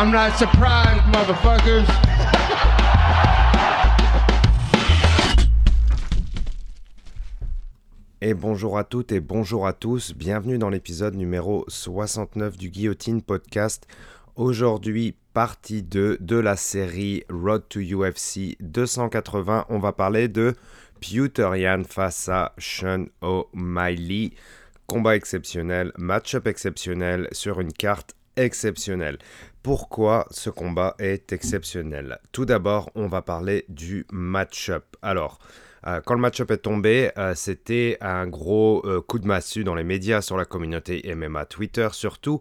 I'm not surprised, motherfuckers. Et bonjour à toutes et bonjour à tous, bienvenue dans l'épisode numéro 69 du Guillotine Podcast. Aujourd'hui, partie 2 de la série Road to UFC 280. On va parler de Pewterian face à Sean O'Malley. Combat exceptionnel, match-up exceptionnel sur une carte exceptionnelle. Pourquoi ce combat est exceptionnel Tout d'abord, on va parler du match-up. Alors, euh, quand le match-up est tombé, euh, c'était un gros euh, coup de massue dans les médias, sur la communauté MMA Twitter surtout,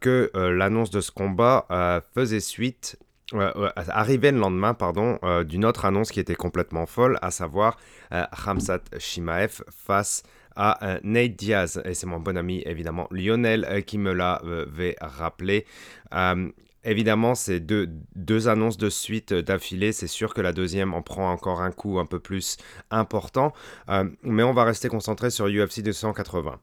que l'annonce de ce combat faisait suite arrivait le lendemain pardon, d'une autre annonce qui était complètement folle, à savoir Ramsat Shimaev face à Nate Diaz. Et c'est mon bon ami, évidemment, Lionel, qui me l'avait rappelé. Évidemment, c'est deux, deux, annonces de suite euh, d'affilée. C'est sûr que la deuxième en prend encore un coup un peu plus important. Euh, mais on va rester concentré sur UFC 280.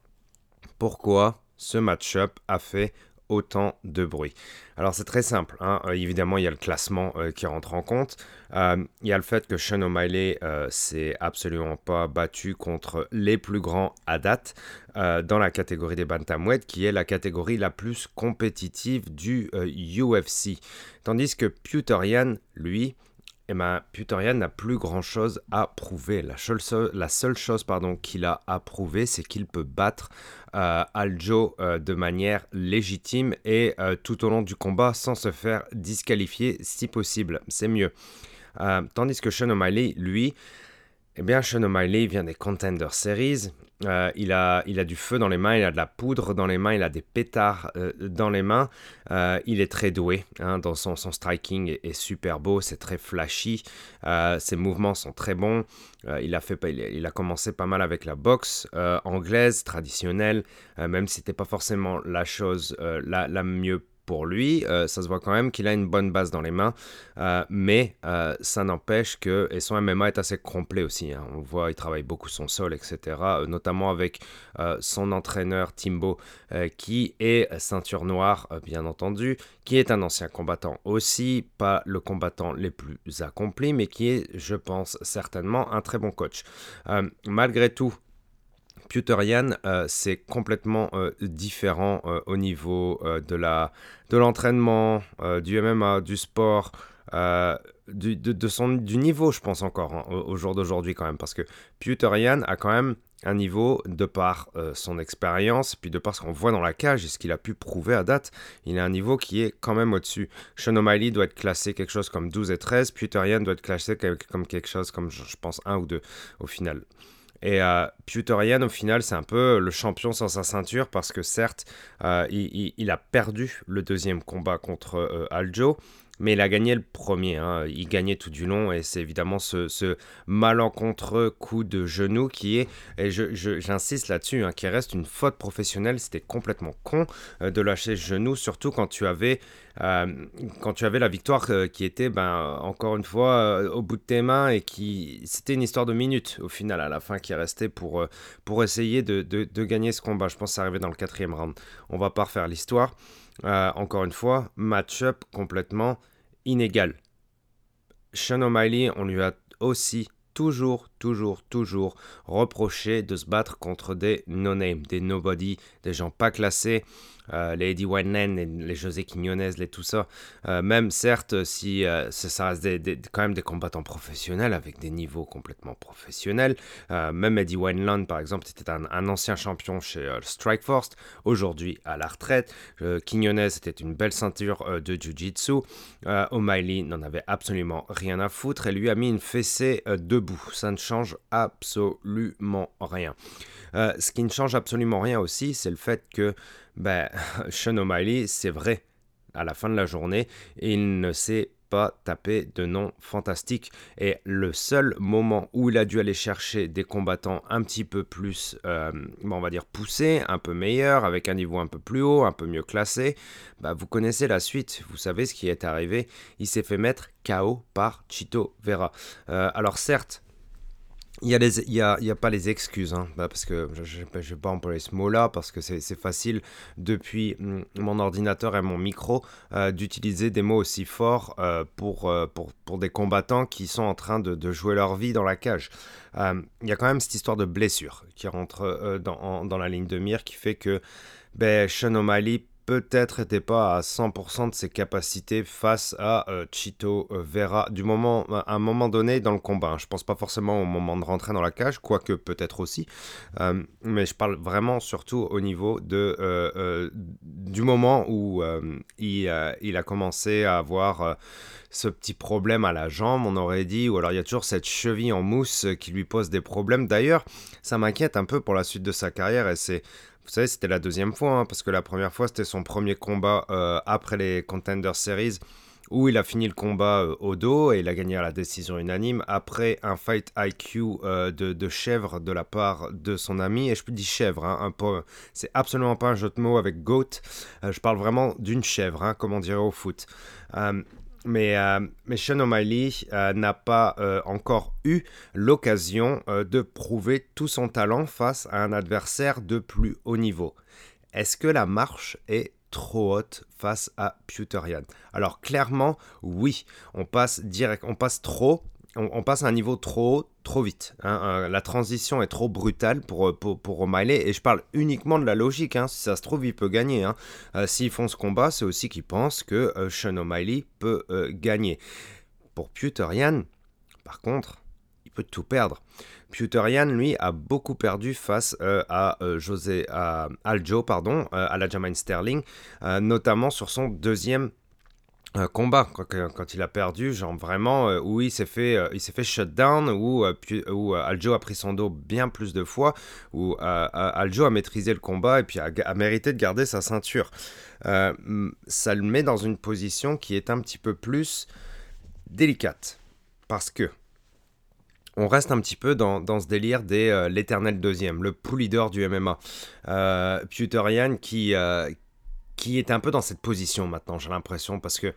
Pourquoi ce match-up a fait autant de bruit Alors c'est très simple, hein. euh, évidemment il y a le classement euh, qui rentre en compte, euh, il y a le fait que Sean O'Malley s'est absolument pas battu contre les plus grands à date dans la catégorie des bantamweight qui est la catégorie la plus compétitive du UFC. Tandis que Puterian, lui, eh ben, Puterian n'a plus grand-chose à prouver. La seule, chose qu'il a à prouver, c'est qu'il peut battre euh, Aljo euh, de manière légitime et euh, tout au long du combat sans se faire disqualifier si possible. C'est mieux. tandis que Sean O'Malley, lui, eh bien, Sean O'Malley vient des Contender Series. Euh, il, a, il a du feu dans les mains, il a de la poudre dans les mains, il a des pétards euh, dans les mains. Euh, il est très doué. Hein, dans son, son striking est, super beau, c'est très flashy. ses mouvements sont très bons. il, a fait, il, a commencé pas mal avec la boxe anglaise traditionnelle, même si c'était pas forcément la chose la, la mieux pour lui. Euh, ça se voit quand même qu'il a une bonne base dans les mains, euh, mais euh, ça n'empêche que, et son MMA est assez complet aussi, hein. on voit, il travaille beaucoup son sol, etc., notamment avec son entraîneur Timbo, qui est ceinture noire, bien entendu, qui est un ancien combattant aussi, pas le combattant les plus accomplis, mais qui est, je pense, certainement un très bon coach. malgré tout, Pewterian, euh, c'est complètement euh, différent euh, au niveau de la de l'entraînement, du MMA, du sport, du, de, son, du niveau, je pense encore, hein, au, jour d'aujourd'hui quand même, parce que Pewterian a quand même un niveau de par son expérience, puis de par ce qu'on voit dans la cage et ce qu'il a pu prouver à date, il a un niveau qui est quand même au-dessus. Sean O'Malley doit être classé quelque chose comme 12 et 13, Pewterian doit être classé comme quelque chose comme, je pense, 1 ou 2 au final. Et euh, au final, c'est un peu le champion sans sa ceinture parce que certes, euh, il, a perdu le deuxième combat contre euh, Aljo, mais il a gagné le premier. Hein. Il gagnait tout du long et c'est évidemment ce, malencontreux coup de genou qui est, et j'insiste là-dessus, hein, qui reste une faute professionnelle. C'était complètement con euh, de lâcher le genou, surtout quand tu avais, euh, quand tu avais la victoire euh, qui était, ben, encore une fois, au bout de tes mains et qui, c'était une histoire de minutes au final, à la fin, qui est restée pour, pour essayer de, de, gagner ce combat. Je pense que dans le quatrième round. On va pas refaire l'histoire. Euh, encore une fois, match-up complètement inégal. Sean O'Malley, on lui a aussi toujours, toujours, toujours reproché de se battre contre des no-name, des nobody, des gens pas classés, euh, les Eddie Wineland, les, José Quiñones, les tout ça. Euh, même certes, si euh, ça reste quand même des combattants professionnels avec des niveaux complètement professionnels. même Eddie Wineland, par exemple, c'était un, ancien champion chez Strikeforce, aujourd'hui à la retraite. Quiñones était une belle ceinture de Jiu-Jitsu. O'Malley n'en avait absolument rien à foutre et lui a mis une fessée debout. Ça ne change absolument rien. Ce qui ne change absolument rien aussi, c'est le fait que ben, Sean O'Malley, c'est vrai, à la fin de la journée, il ne s'est pas tapé de nom fantastique. Et le seul moment où il a dû aller chercher des combattants un petit peu plus, euh, on va dire, poussés, un peu meilleurs, avec un niveau un peu plus haut, un peu mieux classé, bah, vous connaissez la suite, vous savez ce qui est arrivé. Il s'est fait mettre KO par Chito Vera. Euh, alors certes, il n'y a, a, a pas les excuses, hein, bah, parce que je ne vais pas employer ce mot-là, parce que c'est facile depuis mm, mon ordinateur et mon micro euh, d'utiliser des mots aussi forts euh, pour, euh, pour, pour des combattants qui sont en train de, de jouer leur vie dans la cage. Il y a quand même cette histoire de blessure qui rentre dans, dans la ligne de mire qui fait que ben, Sean O'Malley peut-être n'était pas à 100% de ses capacités face à euh, Chito euh, Vera du moment, à un moment donné dans le combat. hein. Je pense pas forcément au moment de rentrer dans la cage, quoique peut-être aussi. Euh, mais je parle vraiment surtout au niveau du moment où il, a commencé à avoir ce petit problème à la jambe, on aurait dit, ou alors il y a toujours cette cheville en mousse qui lui pose des problèmes. D'ailleurs, ça m'inquiète un peu pour la suite de sa carrière et c'est vous savez, c'était la deuxième fois, hein, parce que la première fois, c'était son premier combat euh, après les Contender Series, où il a fini le combat euh, au dos et il a gagné à la décision unanime, après un fight IQ euh, de, chèvre de la part de son ami, et je dis chèvre, hein, c'est absolument pas un jeu de mots avec goat, je parle vraiment d'une chèvre, hein, comme on dirait au foot. Mais, euh, O'Malley euh, n'a pas euh, encore eu l'occasion euh, de prouver tout son talent face à un adversaire de plus haut niveau. Est-ce que la marche est trop haute face à Puterian Alors clairement, oui, on passe direct, on passe trop, on, passe à un niveau trop trop vite. hein. Euh, la transition est trop brutale pour, euh, pour, pour O'Malley, et je parle uniquement de la logique. hein. Si ça se trouve, il peut gagner. hein. Euh, S'ils font ce combat, c'est aussi qu'ils pensent que Sean O'Malley peut gagner. Pour Puterian, par contre, il peut tout perdre. Puterian, lui, a beaucoup perdu face à José, Aljo, pardon, à la Jermaine Sterling, notamment sur son deuxième combat quand, il a perdu, genre vraiment euh, où il s'est fait, euh, il s'est fait shutdown, où, euh, où Aljo a pris son dos bien plus de fois, où Aljo a maîtrisé le combat et puis a, mérité de garder sa ceinture. Ça le met dans une position qui est un petit peu plus délicate parce que on reste un petit peu dans, dans ce délire des l'éternel deuxième, le pool leader du MMA. Euh, qui, qui est un peu dans cette position maintenant, j'ai l'impression, parce que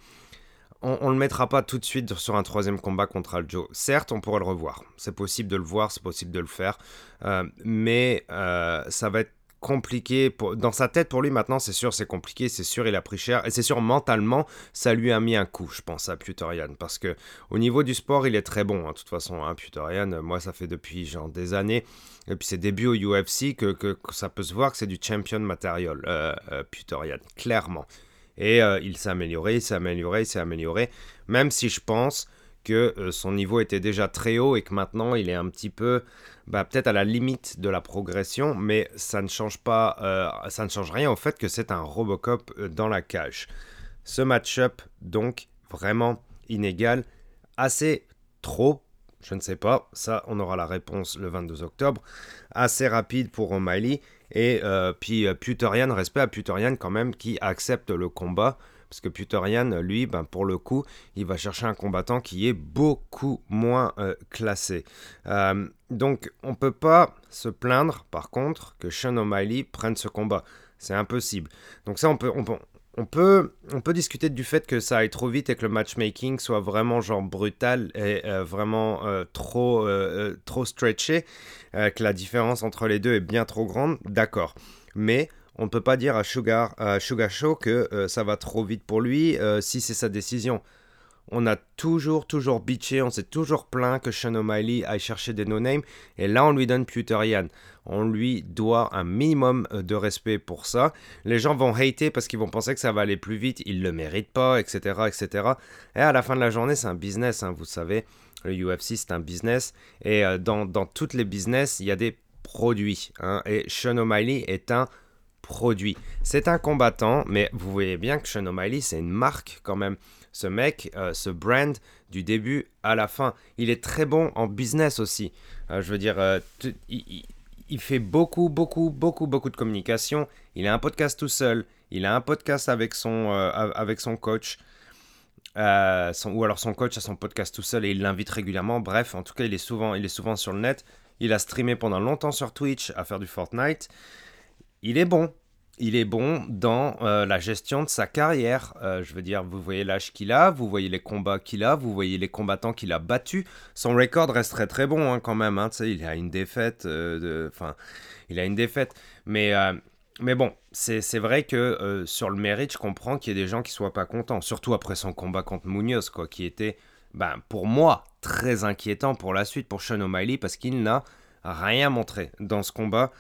on, ne le mettra pas tout de suite sur un troisième combat contre Aljo. Certes, on pourrait le revoir. C'est possible de le voir, c'est possible de le faire. Euh, mais euh, ça va être compliqué. Dans sa tête, pour lui, maintenant, c'est sûr, c'est compliqué. C'est sûr, il a pris cher. Et c'est sûr, mentalement, ça lui a mis un coup, je pense, à Puterian. Parce que au niveau du sport, il est très bon. hein. De toute façon, hein, Puterian, moi, ça fait depuis genre des années. Et puis ses débuts au UFC que, que- ça peut se voir que c'est du champion material, euh, euh, Puterian, clairement. Et euh, il s'est amélioré, il s'est amélioré, il s'est amélioré. Même si je pense que euh, son niveau était déjà très haut et que maintenant il est un petit peu, bah, peut-être à la limite de la progression, mais ça ne change pas, euh, ça ne change rien au fait que c'est un Robocop euh, dans la cage. Ce match-up, donc, vraiment inégal, assez trop, je ne sais pas, ça on aura la réponse le 22 octobre, assez rapide pour O'Malley, et euh, puis euh, respect à Puterian quand même, qui accepte le combat, parce que Puterian, lui, ben, pour le coup, il va chercher un combattant qui est beaucoup moins euh, classé. Euh, donc on peut pas se plaindre, par contre, que Sean O'Malley prenne ce combat. C'est impossible. Donc ça, on peut, on peut, on peut, discuter du fait que ça aille trop vite et que le matchmaking soit vraiment genre brutal et euh, vraiment trop, trop stretché, que la différence entre les deux est bien trop grande, d'accord. Mais on ne peut pas dire à Sugar, à que euh, ça va trop vite pour lui euh, si c'est sa décision. On a toujours, toujours bitché, on s'est toujours plaint que Sean O'Malley aille chercher des no-names, et là on lui donne Puterian. On lui doit un minimum euh, de respect pour ça. Les gens vont hater parce qu'ils vont penser que ça va aller plus vite, ils le méritent pas, etc., etc. Et à la fin de la journée, c'est un business, hein, vous savez. Le UFC, c'est un business, et dans, dans toutes les business, il y a des produits. hein, et Sean O'Malley est un produit. C'est un combattant, mais vous voyez bien que Sean O'Malley, c'est une marque quand même. Ce mec, euh, ce brand, du début à la fin. Il est très bon en business aussi. Euh, je veux dire, euh, il, fait beaucoup, beaucoup, beaucoup, beaucoup de communication. Il a un podcast tout seul. Il a un podcast avec son, avec son coach. Ou alors son coach a son podcast tout seul et il l'invite régulièrement. Bref, en tout cas, il est souvent, il est souvent sur le net. Il a streamé pendant longtemps sur Twitch à faire du Fortnite. Il est bon. Il est bon dans euh, la gestion de sa carrière. Euh, je veux dire, vous voyez l'âge qu'il a, vous voyez les combats qu'il a, vous voyez les combattants qu'il a battus. Son record reste très bon hein, quand même. Hein, il a une défaite. Enfin, il a une défaite. Mais, bon, c'est vrai que sur le mérite, je comprends qu'il y ait des gens qui soient pas contents. Surtout après son combat contre Munoz, quoi, qui était, ben, pour moi, très inquiétant pour la suite pour Sean O'Malley parce qu'il n'a rien montré dans ce combat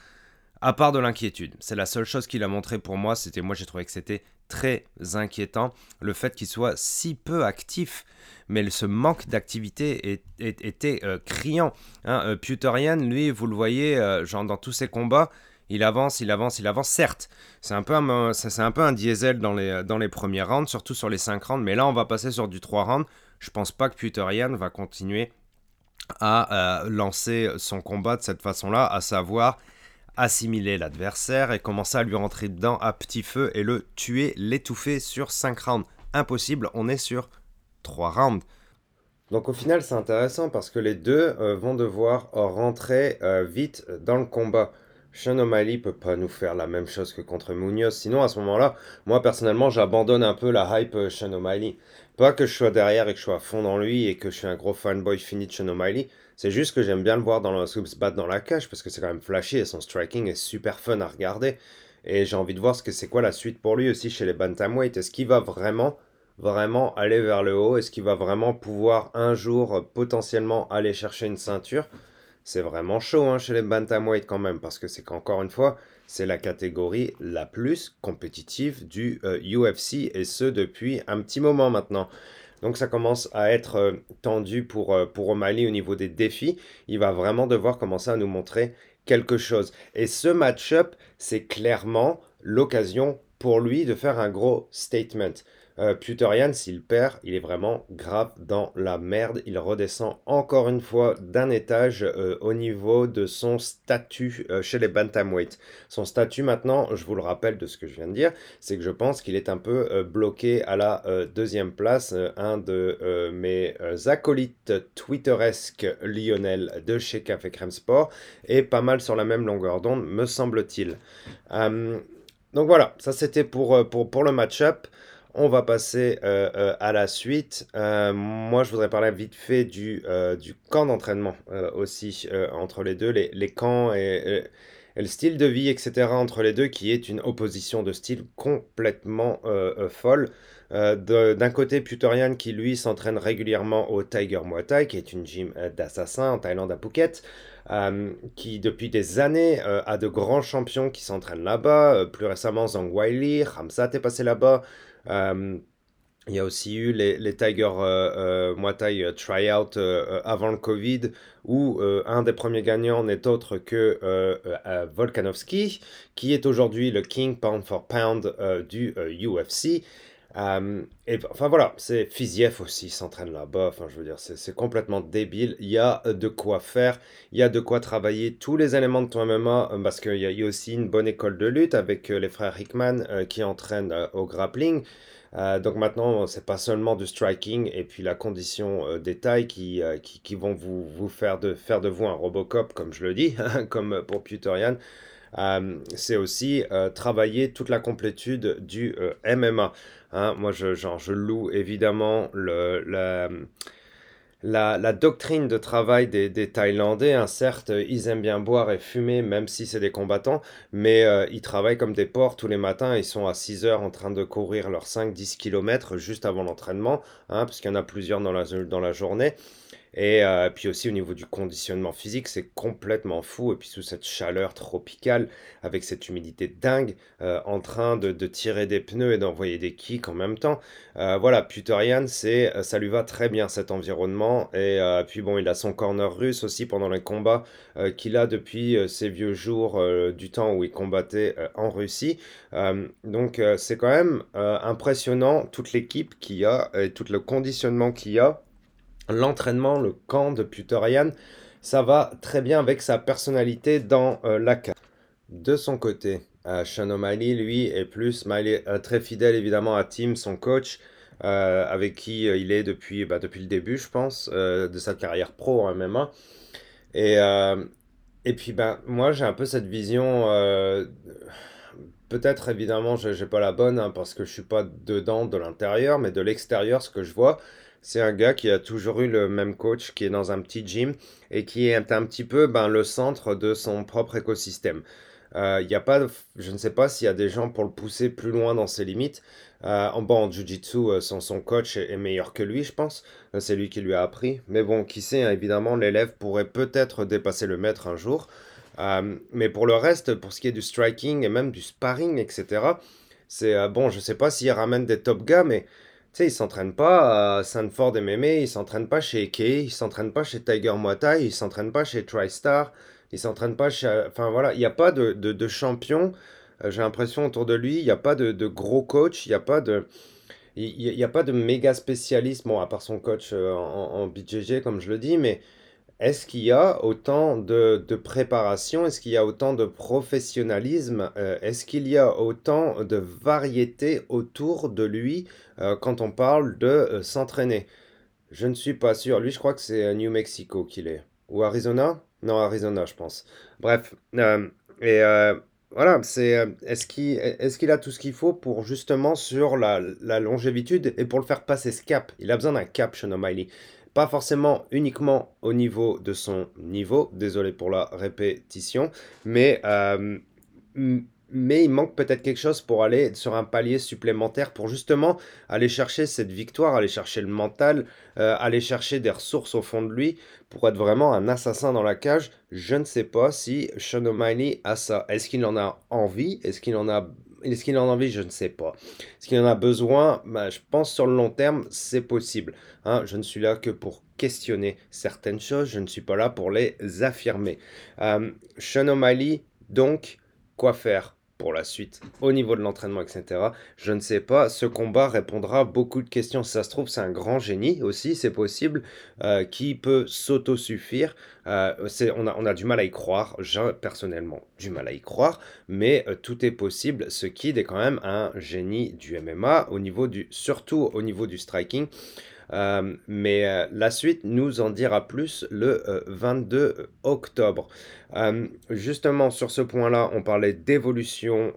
à part de l'inquiétude. C'est la seule chose qu'il a montré pour moi, c'était moi j'ai trouvé que c'était très inquiétant le fait qu'il soit si peu actif, mais ce manque d'activité était euh, criant. Hein. Euh, lui, vous le voyez, euh, genre dans tous ses combats, il avance, il avance, il avance. Certes, c'est un peu un, c'est un peu un diesel dans les, dans les premiers rounds, surtout sur les 5 rounds, mais là on va passer sur du 3 rounds. Je pense pas que Puterian va continuer à lancer son combat de cette façon-là, à savoir assimiler l'adversaire et commencer à lui rentrer dedans à petit feu et le tuer, l'étouffer sur 5 rounds. Impossible, on est sur 3 rounds. Donc au final c'est intéressant parce que les deux euh, vont devoir rentrer euh, vite dans le combat. Sean O'Malley peut pas nous faire la même chose que contre Munoz. Sinon à ce moment-là, moi personnellement j'abandonne un peu la hype euh, Sean O'Malley. Pas que je sois derrière et que je sois à fond dans lui et que je suis un gros fanboy fini de Sean O'Malley. C'est juste que j'aime bien le voir dans le, se battre dans la cage parce que c'est quand même flashy et son striking est super fun à regarder. Et j'ai envie de voir ce que c'est quoi la suite pour lui aussi chez les bantamweight. Est-ce qu'il va vraiment, vraiment aller vers le haut? Est-ce qu'il va vraiment pouvoir un jour euh, potentiellement aller chercher une ceinture? C'est vraiment chaud hein, chez les bantamweight quand même parce que c'est qu'encore une fois, c'est la catégorie la plus compétitive du UFC euh, et ce depuis un petit moment maintenant. Donc ça commence à être euh, tendu pour, euh, pour O'Malley au niveau des défis. Il va vraiment devoir commencer à nous montrer quelque chose. Et ce match-up, c'est clairement l'occasion pour lui de faire un gros statement. Euh, Puterian, s'il perd, il est vraiment grave dans la merde. Il redescend encore une fois d'un étage euh, au niveau de son statut euh, chez les bantamweight. Son statut maintenant, je vous le rappelle de ce que je viens de dire, c'est que je pense qu'il est un peu bloqué à la deuxième place. un de mes acolytes twitteresques Lionel de chez Café Crème Sport est pas mal sur la même longueur d'onde, me semble-t-il. donc voilà, ça c'était pour, pour, pour le match-up. On va passer euh, euh, à la suite. Euh, moi, je voudrais parler vite fait du, du camp d'entraînement aussi entre les deux, les, les camps et, le style de vie, etc. entre les deux, qui est une opposition de style complètement folle. D'un côté, Putorian qui lui s'entraîne régulièrement au Tiger Muay Thai, qui est une gym d'assassins en Thaïlande à Phuket. qui depuis des années a de grands champions qui s'entraînent là-bas. plus récemment, Zhang Weili, Ramsat est passé là-bas. Euh, il y a aussi eu les, les Tiger euh, euh, Muay Thai Tryout avant le Covid, où un des premiers gagnants n'est autre que Volkanovski, qui est aujourd'hui le King Pound for Pound du UFC. Et enfin voilà, c'est Fiziev aussi s'entraîne là-bas. Enfin, je veux dire, c'est complètement débile. Il y a de quoi faire, il y a de quoi travailler tous les éléments de ton MMA parce qu'il y, a aussi une bonne école de lutte avec les frères Hickman qui entraînent au grappling. Euh, donc maintenant, c'est pas seulement du striking et puis la condition euh, des tailles qui, euh, qui, qui, vont vous, vous faire, de, faire de vous un Robocop, comme je le dis, comme pour Puterian. C'est aussi travailler toute la complétude du MMA. Hein. moi, je, loue évidemment la doctrine de travail des, Thaïlandais, hein, certes, ils aiment bien boire et fumer, même si c'est des combattants, mais euh, ils travaillent comme des porcs tous les matins. Ils sont à 6 heures en train de courir leurs 5-10 km juste avant l'entraînement, hein, parce qu'il y en a plusieurs dans la journée. Et euh, puis aussi au niveau du conditionnement physique, c'est complètement fou. Et puis sous cette chaleur tropicale, avec cette humidité dingue, euh, en train de, tirer des pneus et d'envoyer des kicks en même temps. Euh, voilà, Puterian, c'est, ça lui va très bien cet environnement. Et puis bon, il a son corner russe aussi pendant les combats qu'il a depuis ses vieux jours du temps où il combattait en Russie. donc c'est quand même impressionnant toute l'équipe qu'il y a et tout le conditionnement qu'il y a l'entraînement, le camp de Puterian, ça va très bien avec sa personnalité dans euh, la carte. De son côté, euh, Sean lui, est plus euh, très fidèle évidemment à Tim, son coach, avec qui il est depuis, bah, depuis le début, je pense, de sa carrière pro en MMA. Et, et puis, ben, moi, j'ai un peu cette vision peut-être évidemment, je n'ai pas la bonne hein, parce que je suis pas dedans de l'intérieur, mais de l'extérieur, ce que je vois, c'est un gars qui a toujours eu le même coach, qui est dans un petit gym et qui est un petit peu ben, le centre de son propre écosystème. Euh, y a pas je ne sais pas s'il y a des gens pour le pousser plus loin dans ses limites. Euh, en, bon, en Jiu-Jitsu, euh, son, coach est, meilleur que lui, je pense. Euh, c'est lui qui lui a appris. Mais bon, qui sait, hein, évidemment, l'élève pourrait peut-être dépasser le maître un jour. mais pour le reste, pour ce qui est du striking et même du sparring, etc., c'est bon, je ne sais pas s'il ramène des top gars, mais sais, il s'entraîne pas à Sanford MMA, il s'entraîne pas chez Ike, il s'entraîne pas chez Tiger Muay Thai, il s'entraîne pas chez TriStar. Il s'entraîne pas chez. Enfin voilà, il n'y a pas de, de, champion. Euh, j'ai l'impression autour de lui, il n'y a pas de, de gros coach, il n'y a pas de. Il n'y a pas de méga spécialiste, bon, à part son coach euh, en, en BJJ, comme je le dis, mais est-ce qu'il y a autant de, de préparation Est-ce qu'il y a autant de professionnalisme euh, Est-ce qu'il y a autant de variété autour de lui quand on parle de s'entraîner? Je ne suis pas sûr. Lui, je crois que c'est New Mexico qu'il est. Ou Arizona? Non, Arizona, je pense. Bref, euh, et euh, voilà, c'est euh, est-ce qu'il est a tout ce qu'il faut pour justement sur la, la longévitude et pour le faire passer ce cap? Il a besoin d'un cap, Sean O'Malley. Pas forcément uniquement au niveau de son niveau, désolé pour la répétition, mais mais il manque peut-être quelque chose pour aller sur un palier supplémentaire, pour justement aller chercher cette victoire, aller chercher le mental, euh, aller chercher des ressources au fond de lui, pour être vraiment un assassin dans la cage. Je ne sais pas si Sean O'Malley a ça. Est-ce qu'il en a envie? Est-ce qu'il en a est-ce qu'il en a envie Je ne sais pas. Est-ce qu'il en a besoin bah, Je pense sur le long terme, c'est possible. Hein. je ne suis là que pour questionner certaines choses. Je ne suis pas là pour les affirmer. Euh, Sean O'Malley, donc, quoi faire? Pour la suite au niveau de l'entraînement, etc. Je ne sais pas. Ce combat répondra à beaucoup de questions. Ça se trouve, c'est un grand génie aussi, c'est possible, euh, qui peut s'autosuffire. Euh, on, a, on a du mal à y croire. J'ai personnellement du mal à y croire, mais euh, tout est possible. Ce kid est quand même un génie du MMA, au niveau du, surtout au niveau du striking. Euh, mais euh, la suite nous en dira plus le 22 euh, octobre. justement, sur ce point-là, on parlait d'évolution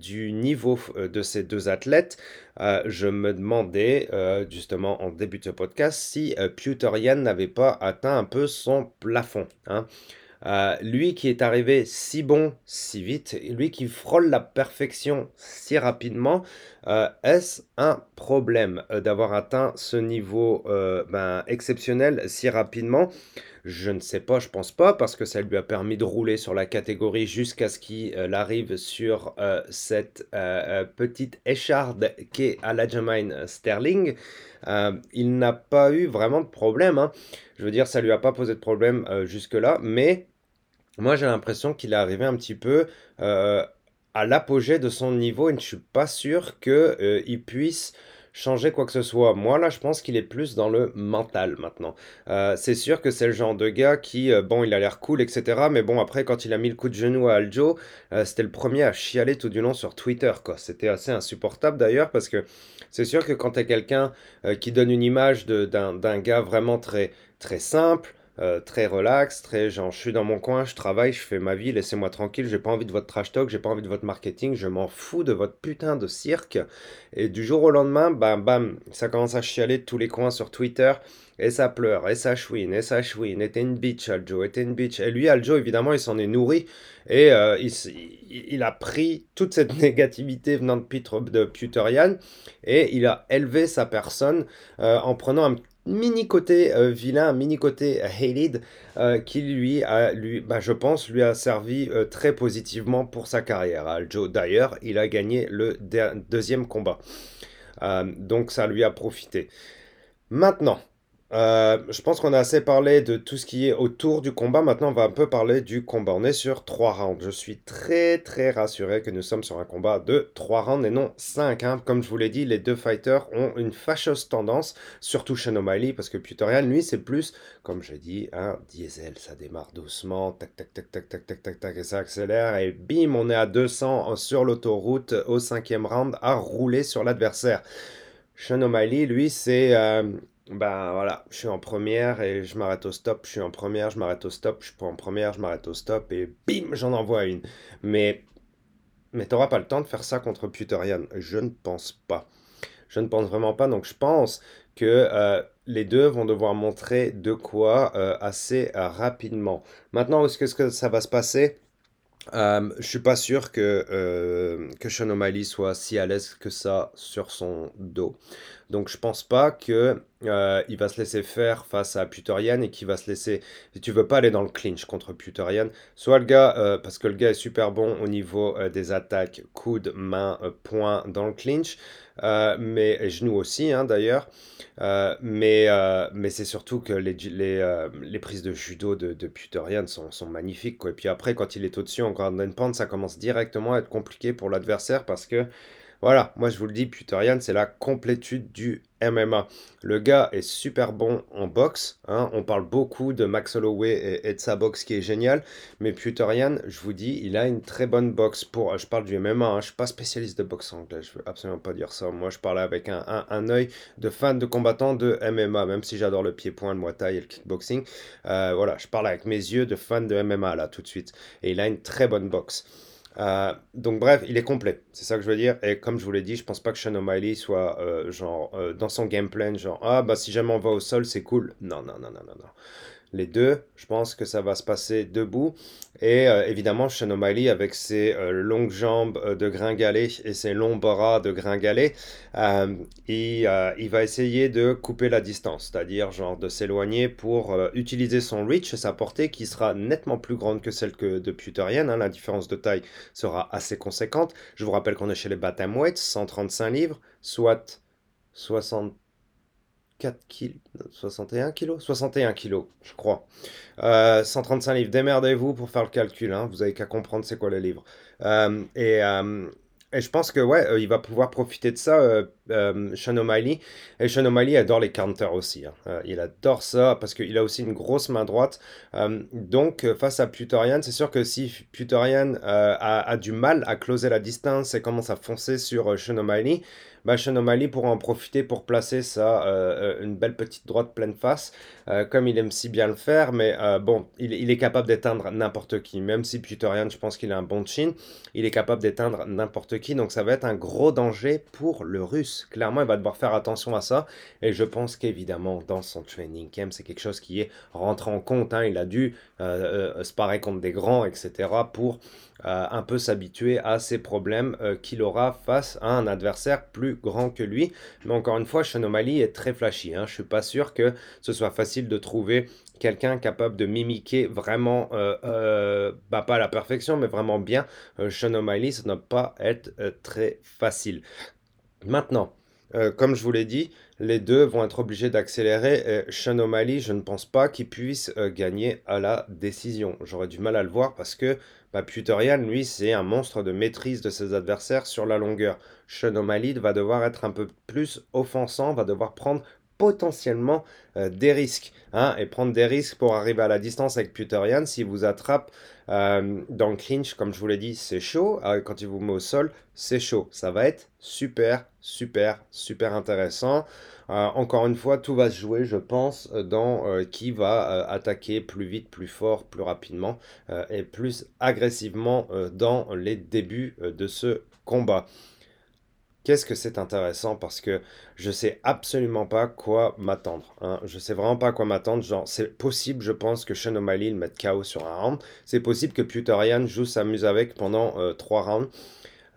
du niveau de ces deux athlètes. je me demandais, justement, en début de ce podcast, si Pewter n'avait pas atteint un peu son plafond. Hein. Lui qui est arrivé si bon, si vite, lui qui frôle la perfection si rapidement, euh, est-ce un problème euh, d'avoir atteint ce niveau ben, exceptionnel si rapidement? Je ne sais pas, je pense pas, parce que ça lui a permis de rouler sur la catégorie jusqu'à ce qu'il arrive sur cette petite écharde qu'est Aljamain Sterling. il n'a pas eu vraiment de problème. Hein. Je veux dire, ça lui a pas posé de problème jusque-là, mais moi, j'ai l'impression qu'il est arrivé un petit peu euh, à l'apogée de son niveau et je ne suis pas sûr qu'il euh, puisse changer quoi que ce soit. Moi, là, je pense qu'il est plus dans le mental maintenant. Euh, c'est sûr que c'est le genre de gars qui, bon, il a l'air cool, etc. Mais bon, après, quand il a mis le coup de genou à Aljo, c'était le premier à chialer tout du long sur Twitter, quoi. C'était assez insupportable d'ailleurs parce que c'est sûr que quand tu es quelqu'un qui donne une image d'un gars vraiment très, très simple, euh, très relax, très genre je suis dans mon coin, je travaille, je fais ma vie, laissez-moi tranquille, j'ai pas envie de votre trash talk, j'ai pas envie de votre marketing, je m'en fous de votre putain de cirque. Et du jour au lendemain, bam bam, ça commence à chialer de tous les coins sur Twitter, et ça pleure, et ça chouine, et ça chouine, et t'es une bitch Aljo, et t'es une bitch. Et lui, Aljo, évidemment, il s'en est nourri, et euh, il, a pris toute cette négativité venant de, Peter, de et il a élevé sa personne euh, en prenant un mini côté euh, vilain, mini côté euh, hated, euh, qui lui a, lui, bah, je pense, lui a servi très positivement pour sa carrière. Aljo, d'ailleurs, il a gagné le deuxième combat. donc ça lui a profité. Maintenant, euh, je pense qu'on a assez parlé de tout ce qui est autour du combat. Maintenant, on va un peu parler du combat. On est sur 3 rounds. Je suis très très rassuré que nous sommes sur un combat de 3 rounds et non 5. Hein. Comme je vous l'ai dit, les deux fighters ont une fâcheuse tendance, surtout Sean O'Malley, parce que Putorial, lui, c'est plus, comme j'ai dit, un diesel. Ça démarre doucement, tac tac tac tac tac tac tac tac, et ça accélère, et bim, on est à 200 sur l'autoroute au cinquième round à rouler sur l'adversaire. Sean O'Malley, lui, c'est... Euh, ben voilà, je suis en première et je m'arrête au stop, je suis en première, je m'arrête au stop, je suis en première, je m'arrête au stop et bim, j'en envoie une. Mais mais tu n'auras pas le temps de faire ça contre Puterian. Je ne pense pas. Je ne pense vraiment pas. Donc je pense que euh, les deux vont devoir montrer de quoi euh, assez euh, rapidement. Maintenant, est-ce que, ça va se passer? Je je suis pas sûr que, que Sean O'Malley soit si à l'aise que ça sur son dos. Donc je pense pas que il va se laisser faire face à Puterian et qu'il va se laisser. Si tu veux pas aller dans le clinch contre Puterian, soit le gars, parce que le gars est super bon au niveau des attaques, coude, main, poing dans le clinch. Euh, mais genoux aussi hein, d'ailleurs. Euh, mais euh, mais c'est surtout que les, les, les, prises de judo de, de sont, sont magnifiques. Quoi. Et puis après, quand il est au-dessus en Grand Pound, ça commence directement à être compliqué pour l'adversaire parce que voilà, moi je vous le dis, Puterian, c'est la complétude du MMA. Le gars est super bon en boxe. Hein. On parle beaucoup de Max Holloway et, de sa boxe qui est géniale. Mais Puterian, je vous dis, il a une très bonne boxe pour. Je parle du MMA, hein. je ne suis pas spécialiste de boxe anglaise. Je ne veux absolument pas dire ça. Moi, je parle avec un, un, œil de fan de combattant de MMA, même si j'adore le pied-point, le muay et le kickboxing. Euh, voilà, je parle avec mes yeux de fan de MMA là tout de suite. Et il a une très bonne boxe. Euh, donc bref, il est complet, c'est ça que je veux dire. Et comme je vous l'ai dit, je pense pas que Sean O'Malley soit euh, genre euh, dans son game plan, genre ah bah si jamais on va au sol, c'est cool. Non non non non non non les deux. Je pense que ça va se passer debout. Et euh, évidemment, O'Malley, avec ses euh, longues jambes euh, de gringalet et ses longs bras de gringalet, il, il, va essayer de couper la distance, c'est-à-dire genre de s'éloigner pour utiliser son reach, sa portée qui sera nettement plus grande que celle que de Puterian. Hein. La différence de taille sera assez conséquente. Je vous rappelle qu'on est chez les Weights, 135 livres, soit 60 4 kg, 61 kg 61 kg, je crois. 135 euh, livres. Démerdez-vous pour faire le calcul. Hein. Vous avez qu'à comprendre c'est quoi les livres. Euh, et, euh, et, je pense que ouais, il va pouvoir profiter de ça, Sean O'Malley. Et Sean O'Malley adore les counters aussi. Hein. il adore ça parce qu'il a aussi une grosse main droite. donc face à Puterian, c'est sûr que si Puterian a, a, du mal à closer la distance et commence à foncer sur Sean O'Malley, bah, O'Malley pourra en profiter pour placer ça, euh, euh, une belle petite droite pleine face, euh, comme il aime si bien le faire. Mais bon, il, est capable d'éteindre n'importe qui. Même si Puterian, je pense qu'il a un bon chin, il est capable d'éteindre n'importe qui. Donc ça va être un gros danger pour le russe. Clairement, il va devoir faire attention à ça. Et je pense qu'évidemment, dans son training camp, c'est quelque chose qui est rentré en compte. Hein. Il a dû se parer contre des grands, etc. pour un peu s'habituer à ces problèmes qu'il aura face à un adversaire plus grand que lui. Mais encore une fois, Sean est très flashy. Hein. Je suis pas sûr que ce soit facile de trouver quelqu'un capable de mimiquer vraiment, euh, euh, bah, pas à la perfection, mais vraiment bien. Euh, O'Malley, ça ne va pas être euh, très facile. Maintenant, comme je vous l'ai dit, les deux vont être obligés d'accélérer. Et Sean O'Malley, je ne pense pas qu'il puisse gagner à la décision. J'aurais du mal à le voir parce que bah, lui, c'est un monstre de maîtrise de ses adversaires sur la longueur. Sean va devoir être un peu plus offensant, va devoir prendre potentiellement euh, des risques. Hein, et prendre des risques pour arriver à la distance avec Puterian. S'il vous attrape euh, dans le clinch, comme je vous l'ai dit, c'est chaud. Euh, quand il vous met au sol, c'est chaud. Ça va être super, super, super intéressant. encore une fois, tout va se jouer, je pense, dans qui va attaquer plus vite, plus fort, plus rapidement et plus agressivement dans les débuts de ce combat. Qu'est-ce que c'est intéressant parce que je sais absolument pas quoi m'attendre. Hein. Je sais vraiment pas quoi m'attendre. Genre, c'est possible, je pense, que Sean O'Malley le mette KO sur un round. C'est possible que Puterian joue, s'amuse avec pendant euh, trois rounds.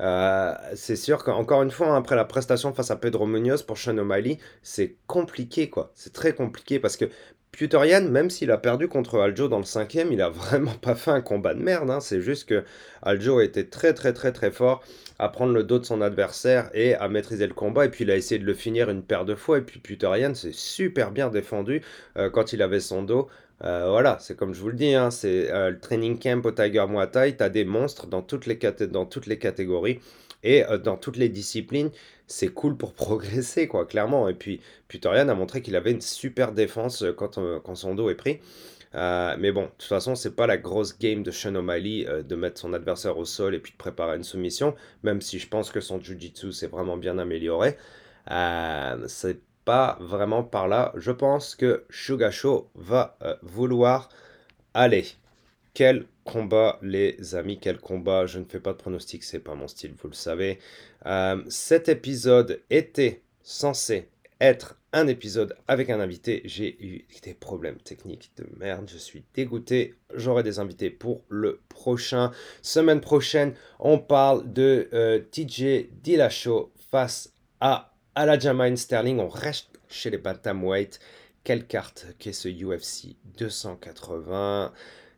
Euh, c'est sûr qu'encore une fois, hein, après la prestation face à Pedro Munoz pour Sean O'Malley, c'est compliqué, quoi. C'est très compliqué parce que Puterian, même s'il a perdu contre Aljo dans le cinquième, il a vraiment pas fait un combat de merde. Hein. C'est juste que Aljo était très très très très fort à prendre le dos de son adversaire et à maîtriser le combat. Et puis il a essayé de le finir une paire de fois. Et puis Puterian s'est super bien défendu euh, quand il avait son dos. Euh, voilà, c'est comme je vous le dis, hein, c'est euh, le training camp au Tiger Muay Thai. Tu as des monstres dans toutes les catégories. Et dans toutes les disciplines, c'est cool pour progresser, quoi, clairement. Et puis, Puterian a montré qu'il avait une super défense quand, quand son dos est pris. mais bon, de toute façon, c'est pas la grosse game de Sean O'Malley de mettre son adversaire au sol et puis de préparer une soumission, même si je pense que son jiu-jitsu s'est vraiment bien amélioré. c'est pas vraiment par là. Je pense que Show va vouloir aller. Quel combat, les amis, quel combat. Je ne fais pas de pronostic, c'est pas mon style, vous le savez. Euh, cet épisode était censé être un épisode avec un invité. J'ai eu des problèmes techniques de merde. Je suis dégoûté. J'aurai des invités pour le prochain. Semaine prochaine, on parle de euh, TJ Dillashaw face à Aljamain Sterling. On reste chez les bantamweight. Quelle carte qu'est ce UFC 280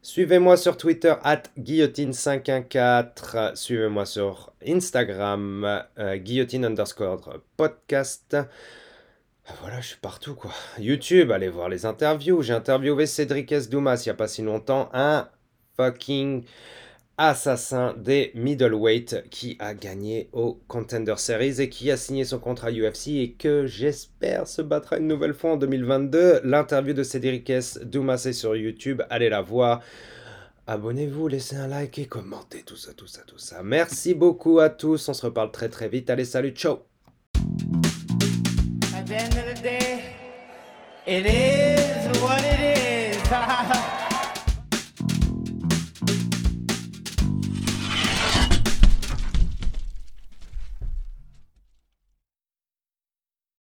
Suivez-moi sur Twitter, at guillotine514. Suivez-moi sur Instagram, euh, guillotine underscore podcast. Voilà, je suis partout quoi. YouTube, allez voir les interviews. J'ai interviewé Cédric S. Dumas il n'y a pas si longtemps. Un fucking assassin des middleweight qui a gagné au Contender Series et qui a signé son contrat UFC et que j'espère se battra une nouvelle fois en 2022. L'interview de Cédric S. Dumas est sur YouTube. Allez la voir. Abonnez-vous, laissez un like et commentez tout ça, tout ça, tout ça. Merci beaucoup à tous. On se reparle très très vite. Allez, salut, ciao.